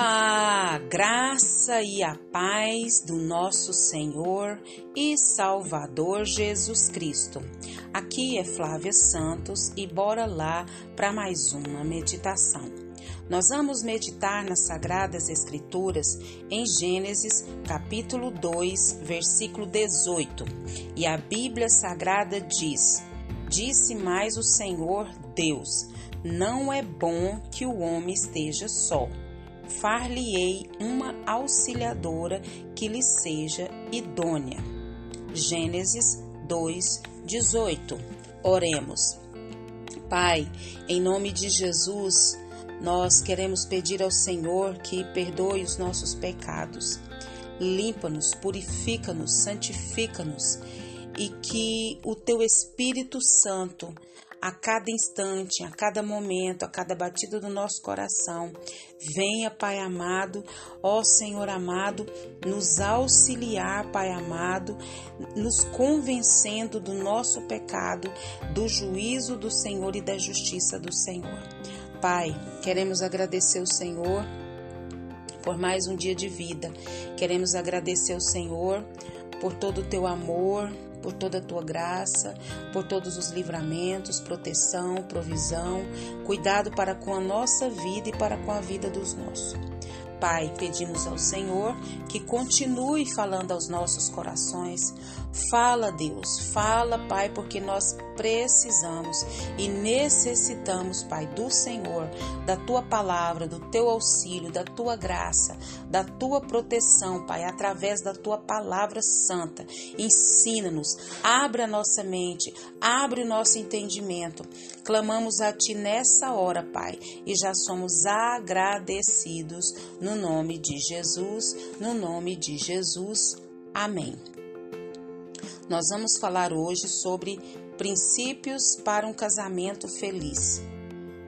A graça e a paz do nosso Senhor e Salvador Jesus Cristo. Aqui é Flávia Santos e bora lá para mais uma meditação. Nós vamos meditar nas Sagradas Escrituras em Gênesis, capítulo 2, versículo 18. E a Bíblia Sagrada diz: Disse mais o Senhor Deus: Não é bom que o homem esteja só far-lhe-ei uma auxiliadora que lhe seja idônea. Gênesis 2, 18. Oremos. Pai, em nome de Jesus, nós queremos pedir ao Senhor que perdoe os nossos pecados. Limpa-nos, purifica-nos, santifica-nos e que o teu Espírito Santo a cada instante, a cada momento, a cada batida do nosso coração. Venha, Pai amado, ó Senhor amado, nos auxiliar, Pai amado, nos convencendo do nosso pecado, do juízo do Senhor e da justiça do Senhor. Pai, queremos agradecer o Senhor por mais um dia de vida. Queremos agradecer o Senhor por todo o teu amor, por toda a tua graça, por todos os livramentos, proteção, provisão, cuidado para com a nossa vida e para com a vida dos nossos. Pai, pedimos ao Senhor que continue falando aos nossos corações. Fala, Deus, fala, Pai, porque nós precisamos e necessitamos, Pai, do Senhor, da tua palavra, do teu auxílio, da tua graça, da tua proteção, Pai, através da tua palavra santa. Ensina-nos, abre a nossa mente, abre o nosso entendimento. Clamamos a ti nessa hora, Pai, e já somos agradecidos no nome de Jesus, no nome de Jesus. Amém. Nós vamos falar hoje sobre princípios para um casamento feliz.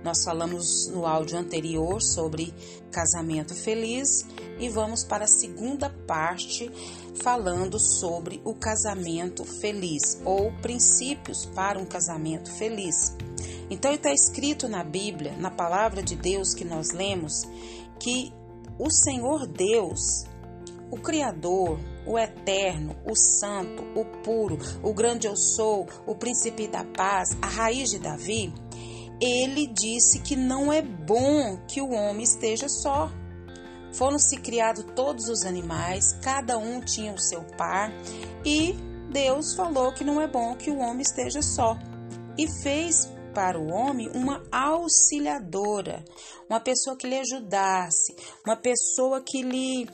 Nós falamos no áudio anterior sobre casamento feliz e vamos para a segunda parte falando sobre o casamento feliz ou princípios para um casamento feliz. Então está escrito na Bíblia, na palavra de Deus que nós lemos, que o Senhor Deus, o Criador, o Eterno, o Santo, o Puro, o Grande Eu Sou, o Príncipe da Paz, a raiz de Davi, ele disse que não é bom que o homem esteja só. Foram-se criados todos os animais, cada um tinha o seu par, e Deus falou que não é bom que o homem esteja só. E fez para o homem uma auxiliadora, uma pessoa que lhe ajudasse, uma pessoa que lhe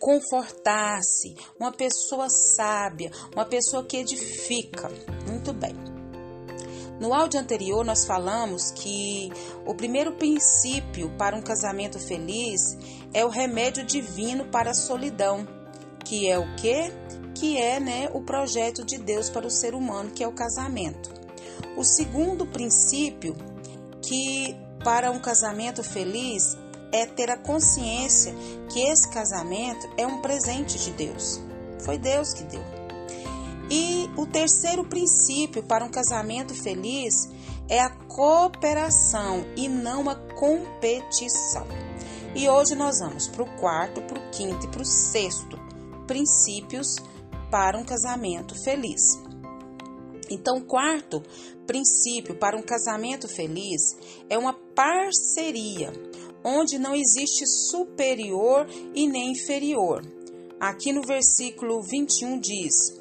confortasse, uma pessoa sábia, uma pessoa que edifica. Muito bem. No áudio anterior, nós falamos que o primeiro princípio para um casamento feliz é o remédio divino para a solidão, que é o quê? Que é né, o projeto de Deus para o ser humano, que é o casamento. O segundo princípio, que para um casamento feliz é ter a consciência que esse casamento é um presente de Deus. Foi Deus que deu. E o terceiro princípio para um casamento feliz é a cooperação e não a competição. E hoje nós vamos para o quarto, para o quinto e para o sexto princípios para um casamento feliz. Então, quarto princípio para um casamento feliz é uma parceria, onde não existe superior e nem inferior. Aqui no versículo 21 diz: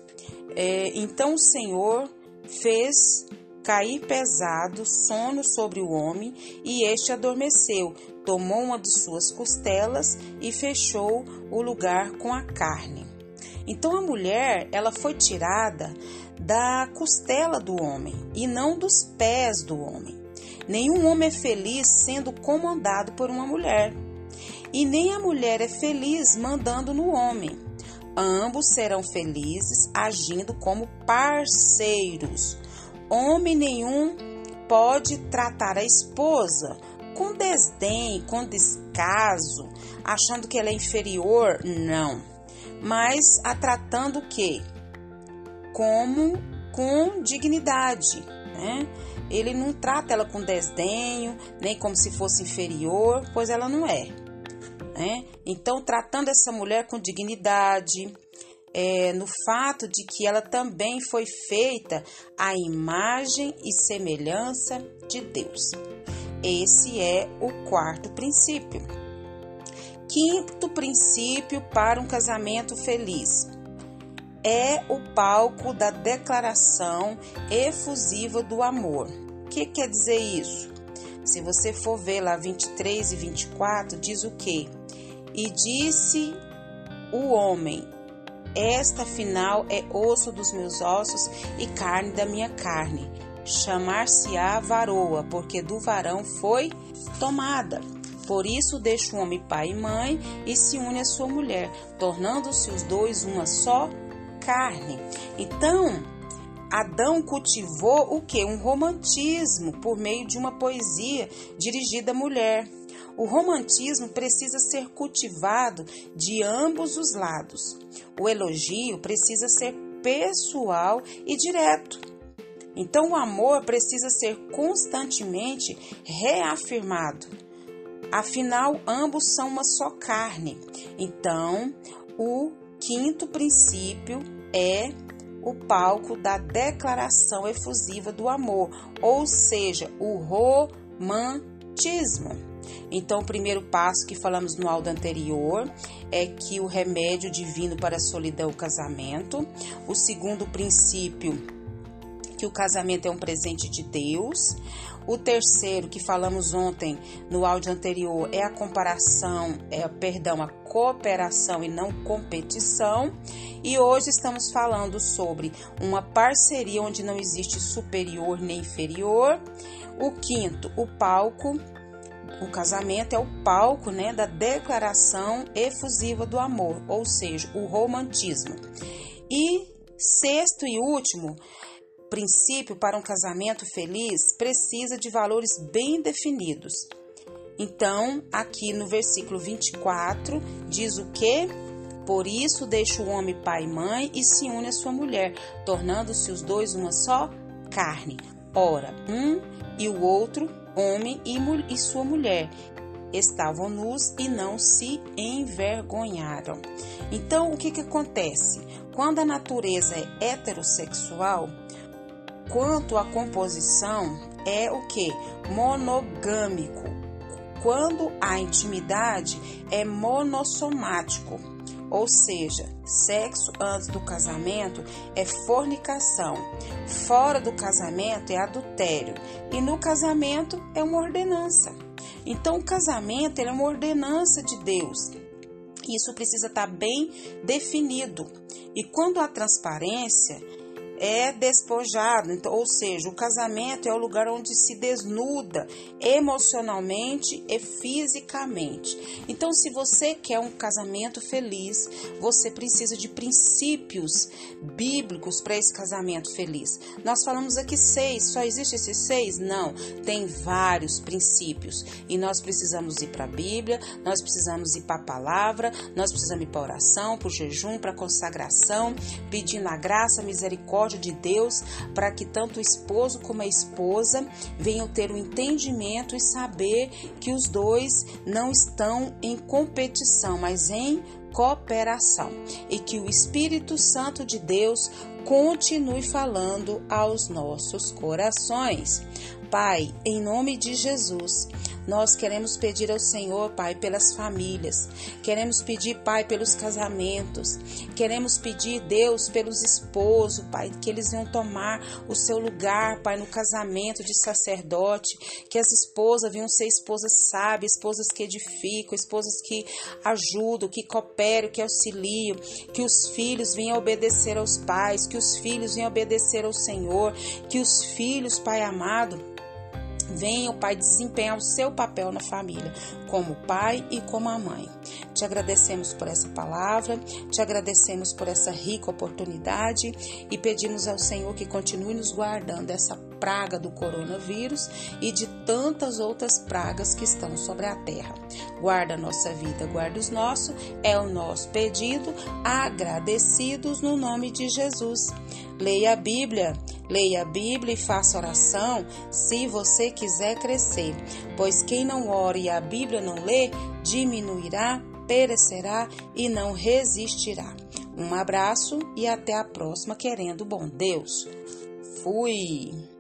é, Então o Senhor fez cair pesado sono sobre o homem, e este adormeceu. Tomou uma de suas costelas e fechou o lugar com a carne. Então a mulher, ela foi tirada da costela do homem e não dos pés do homem. Nenhum homem é feliz sendo comandado por uma mulher, e nem a mulher é feliz mandando no homem. Ambos serão felizes agindo como parceiros. Homem nenhum pode tratar a esposa com desdém, com descaso, achando que ela é inferior, não. Mas a tratando o quê? Como com dignidade, né? Ele não trata ela com desdenho, nem como se fosse inferior, pois ela não é. Né? Então, tratando essa mulher com dignidade, é, no fato de que ela também foi feita à imagem e semelhança de Deus. Esse é o quarto princípio. Quinto princípio para um casamento feliz é o palco da declaração efusiva do amor. O que quer dizer isso? Se você for ver lá 23 e 24, diz o que? E disse o homem: Esta final é osso dos meus ossos e carne da minha carne. Chamar-se-á varoa, porque do varão foi tomada. Por isso deixa o homem pai e mãe e se une à sua mulher, tornando-se os dois uma só carne. Então, Adão cultivou o que? Um romantismo por meio de uma poesia dirigida à mulher. O romantismo precisa ser cultivado de ambos os lados. O elogio precisa ser pessoal e direto. Então, o amor precisa ser constantemente reafirmado. Afinal, ambos são uma só carne. Então, o quinto princípio é o palco da declaração efusiva do amor, ou seja, o romantismo. Então, o primeiro passo que falamos no áudio anterior é que o remédio divino para a solidão é o casamento. O segundo princípio, que o casamento é um presente de Deus. O terceiro, que falamos ontem no áudio anterior, é a comparação, é, perdão, a cooperação e não competição. E hoje estamos falando sobre uma parceria onde não existe superior nem inferior. O quinto, o palco. O casamento é o palco né, da declaração efusiva do amor, ou seja, o romantismo. E sexto e último, princípio para um casamento feliz precisa de valores bem definidos. Então, aqui no versículo 24, diz o que? Por isso deixa o homem pai e mãe e se une à sua mulher, tornando-se os dois uma só carne. Ora, um e o outro, homem e, e sua mulher, estavam nus e não se envergonharam. Então, o que, que acontece? Quando a natureza é heterossexual, quanto à composição, é o que? Monogâmico. Quando a intimidade é monossomático, ou seja, sexo antes do casamento é fornicação, fora do casamento é adultério e no casamento é uma ordenança. Então, o casamento é uma ordenança de Deus. Isso precisa estar bem definido. E quando há transparência, é despojado, então, ou seja, o casamento é o lugar onde se desnuda emocionalmente e fisicamente. Então, se você quer um casamento feliz, você precisa de princípios bíblicos para esse casamento feliz. Nós falamos aqui seis, só existe esses seis? Não, tem vários princípios e nós precisamos ir para a Bíblia, nós precisamos ir para a palavra, nós precisamos ir para oração, para o jejum, para a consagração, pedindo a graça, a misericórdia misericórdia de Deus para que tanto o esposo como a esposa venham ter o um entendimento e saber que os dois não estão em competição, mas em cooperação e que o Espírito Santo de Deus continue falando aos nossos corações. Pai, em nome de Jesus, nós queremos pedir ao Senhor, Pai, pelas famílias, queremos pedir, Pai, pelos casamentos, queremos pedir, Deus, pelos esposos, Pai, que eles venham tomar o seu lugar, Pai, no casamento de sacerdote, que as esposas venham ser esposas sábias, esposas que edificam, esposas que ajudam, que cooperam, que auxiliam, que os filhos venham obedecer aos pais, que os filhos venham obedecer ao Senhor, que os filhos, Pai amado, Venha o Pai desempenhar o seu papel na família, como pai e como a mãe. Te agradecemos por essa palavra, te agradecemos por essa rica oportunidade e pedimos ao Senhor que continue nos guardando dessa praga do coronavírus e de tantas outras pragas que estão sobre a terra. Guarda a nossa vida, guarda os nossos, é o nosso pedido, agradecidos no nome de Jesus. Leia a Bíblia. Leia a Bíblia e faça oração se você quiser crescer, pois quem não ora e a Bíblia não lê, diminuirá, perecerá e não resistirá. Um abraço e até a próxima, querendo bom Deus. Fui!